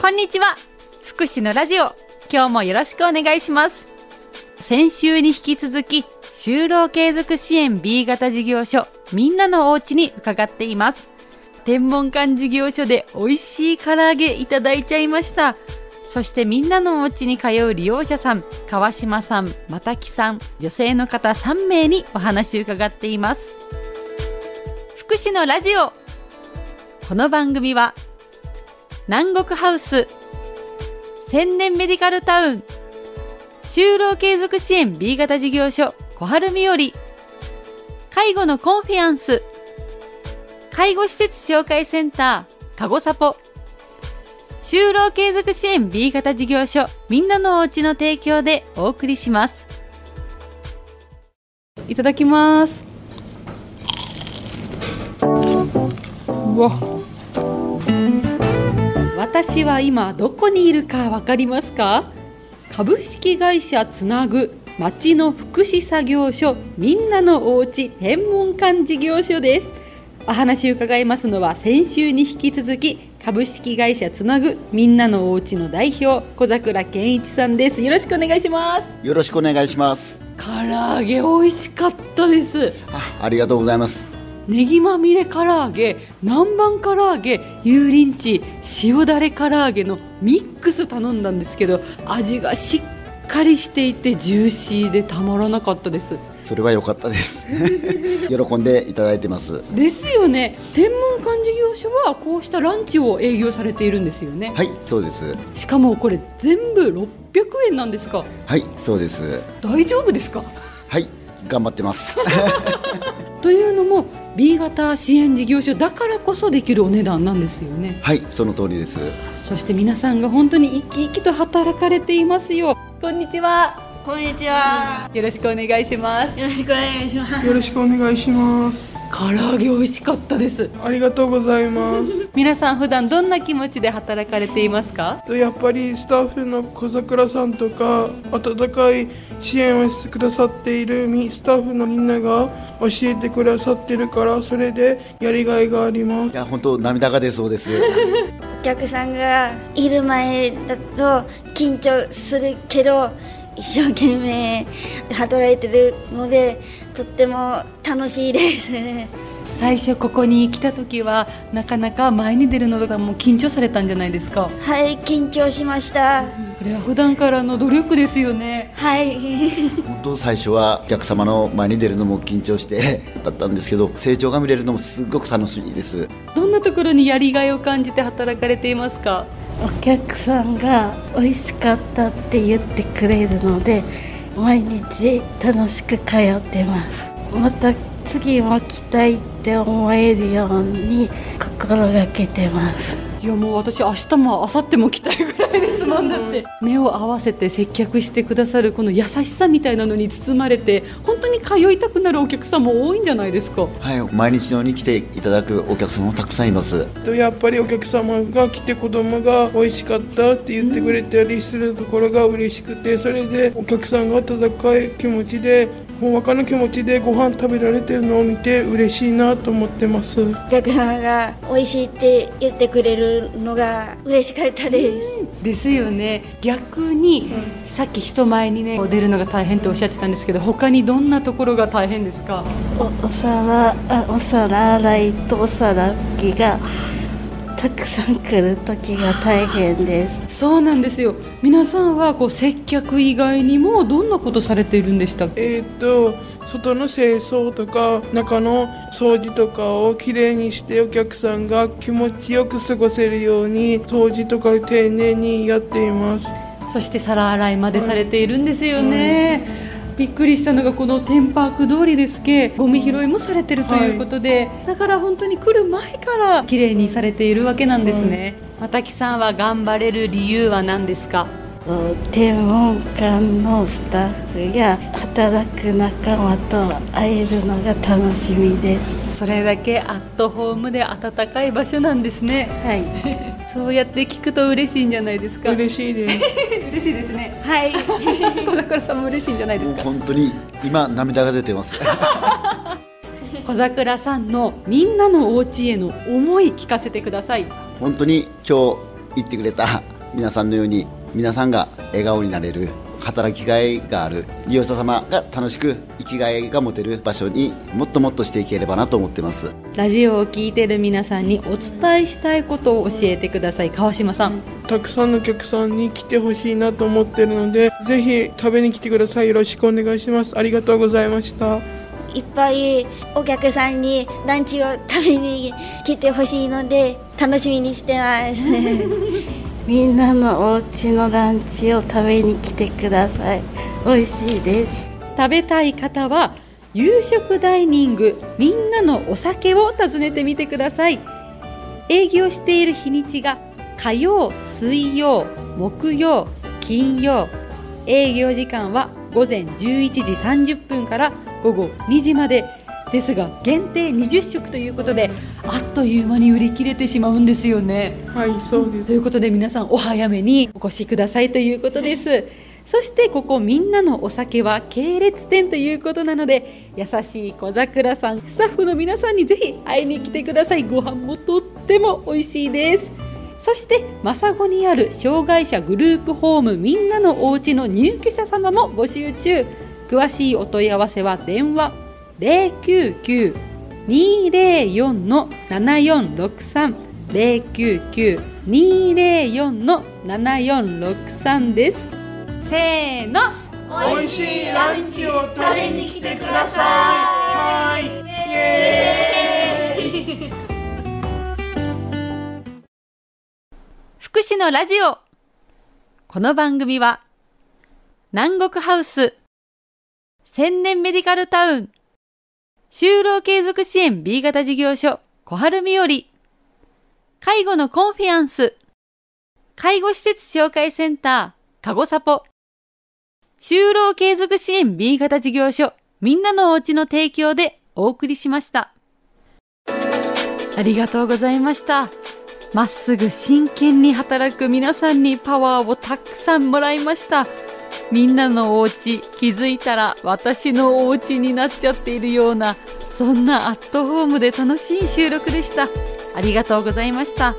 こんにちは。福祉のラジオ。今日もよろしくお願いします。先週に引き続き就労継続支援 B 型事業所みんなのお家に伺っています。天文館事業所で美味しい唐揚げいただいちゃいました。そしてみんなのお家に通う利用者さん川島さん又木さん女性の方3名にお話を伺っています。福祉のラジオ。この番組は南国ハウス。千年メディカルタウン。就労継続支援 B 型事業所。小春日和。介護のコンフィアンス。介護施設紹介センター。かごさぽ就労継続支援 B 型事業所。みんなのおうちの提供でお送りします。いただきます。うわ。私は今どこにいるかわかりますか？株式会社つなぐ町の福祉作業所みんなのおうち天文館事業所です。お話を伺いますのは先週に引き続き株式会社つなぐみんなのおうちの代表小桜健一さんです。よろしくお願いします。よろしくお願いします。唐揚げ美味しかったです。あありがとうございますネギまみれ唐揚げ南蛮唐揚げ油淋鶏塩だれ唐揚げのミックス頼んだんですけど味がしっかりしていてジューシーでたまらなかったです。それは良かったです。喜んでいただいてます。ですよね。天文館事業所はこうしたランチを営業されているんですよね。はいそうです。しかもこれ全部600円なんですか。はいそうです。大丈夫ですか？はい頑張ってます。というのも B 型支援事業所だからこそできるお値段なんですよねはいその通りですそして皆さんが本当に生き生きと働かれていますよこんにちはこんにちは。よろしくお願いしますよろしくお願いします。よろしくお願いします。唐揚げ美味しかったですありがとうございます。皆さん普段どんな気持ちで働かれていますか？とやっぱりスタッフの小桜さんとか温かい支援をしてくださっているみスタッフのみんなが教えてくださってるからそれでやりがいがありますい。や本当涙が出そうですお客さんがいる前だと緊張するけど一生懸命働いてるのでとっても楽しいです。最初ここに来た時はなかなか前に出るのがもう緊張されたんじゃないですか。はい、緊張しました。これは普段からの努力ですよね。はい。本当最初はお客様の前に出るのも緊張してだったんですけど成長が見れるのもすごく楽しみです。どんなところにやりがいを感じて働かれていますか？お客さんが美味しかったって言ってくれるので毎日楽しく通ってます。また次も来たいって思えるように心がけてます。いやもう私明日も明後日も来たいぐらいですもんだって。目を合わせて接客してくださるこの優しさみたいなのに包まれて本当に通いたくなるお客さんも多いんじゃないですか。はい。毎日のように来ていただくお客様もたくさんいます。とやっぱりお客様が来て子供が美味しかったって言ってくれたりするところが嬉しくてそれでお客さんが温かい気持ちでほんわかの気持ちでご飯食べられてるのを見て嬉しいなと思ってます。お客様が美味しいって言ってくれるのが嬉しかったです。ですよね。逆に、さっき人前にね出るのが大変っておっしゃってたんですけど他にどんなところが大変ですか？おお皿あお皿洗いとお皿拭きがたくさん来る時が大変ですそうなんですよ。皆さんはこう接客以外にもどんなことされているんでしたっけ？えー、と外の清掃とか中の掃除とかをきれいにしてお客さんが気持ちよく過ごせるように掃除とか丁寧にやっています。そして皿洗いまでされているんですよね、びっくりしたのがこの天パーク通りですけ。ゴミ拾いもされてるということで、だから本当に来る前から綺麗にされているわけなんですね、又木さんは頑張れる理由は何ですか？天文館のスタッフや働く仲間と会えるのが楽しみです。それだけアットホームで温かい場所なんですね。はい。そうやって聞くと嬉しいんじゃないですか？嬉しいです。嬉しいですね。はい。小桜さんも嬉しいんじゃないですか？本当に今涙が出てます。小桜さんのみんなのお家への思い聞かせてください本当に今日言ってくれた皆さんのように皆さんが笑顔になれる働きがいがある利用者様が楽しく生きがいが持てる場所にもっともっとしていければなと思ってます。ラジオを聞いてる皆さんにお伝えしたいことを教えてください。川島さん。たくさんのお客さんに来てほしいなと思ってるのでぜひ食べに来てください。よろしくお願いします。ありがとうございましたいっぱいお客さんにランチを食べに来てほしいので楽しみにしてます。みんなのお家のランチを食べに来てください。美味しいです。食べたい方は夕食ダイニングみんなのお酒を訪ねてみてください。営業している日にちが火曜水曜木曜金曜。営業時間は午前11時30分から午後2時までですが限定20食ということであっという間に売り切れてしまうんですよね。はいそうです。ということで皆さんお早めにお越しくださいということです。そしてここみんなのお酒は系列店ということなので優しい小桜さんスタッフの皆さんにぜひ会いに来てください。ご飯もとっても美味しいです。そしてマゴにある障害者グループホームみんなのお家の入居者様も募集中詳しいお問い合わせは電話099-204の7463 099-204の7463です。せーの。美味しいランチを食べに来てください。はい。イエーイ。福祉のラジオ。この番組は南国ハウス千年メディカルタウン。就労継続支援 B 型事業所。小春日和。介護のコンフィアンス。介護施設紹介センター。かごさぽ。就労継続支援 B 型事業所。みんなのおうちの提供でお送りしました。ありがとうございました。まっすぐ真剣に働く皆さんにパワーをたくさんもらいました。みんなのお家気づいたら私のお家になっちゃっているようなそんなアットホームで楽しい収録でした。ありがとうございました。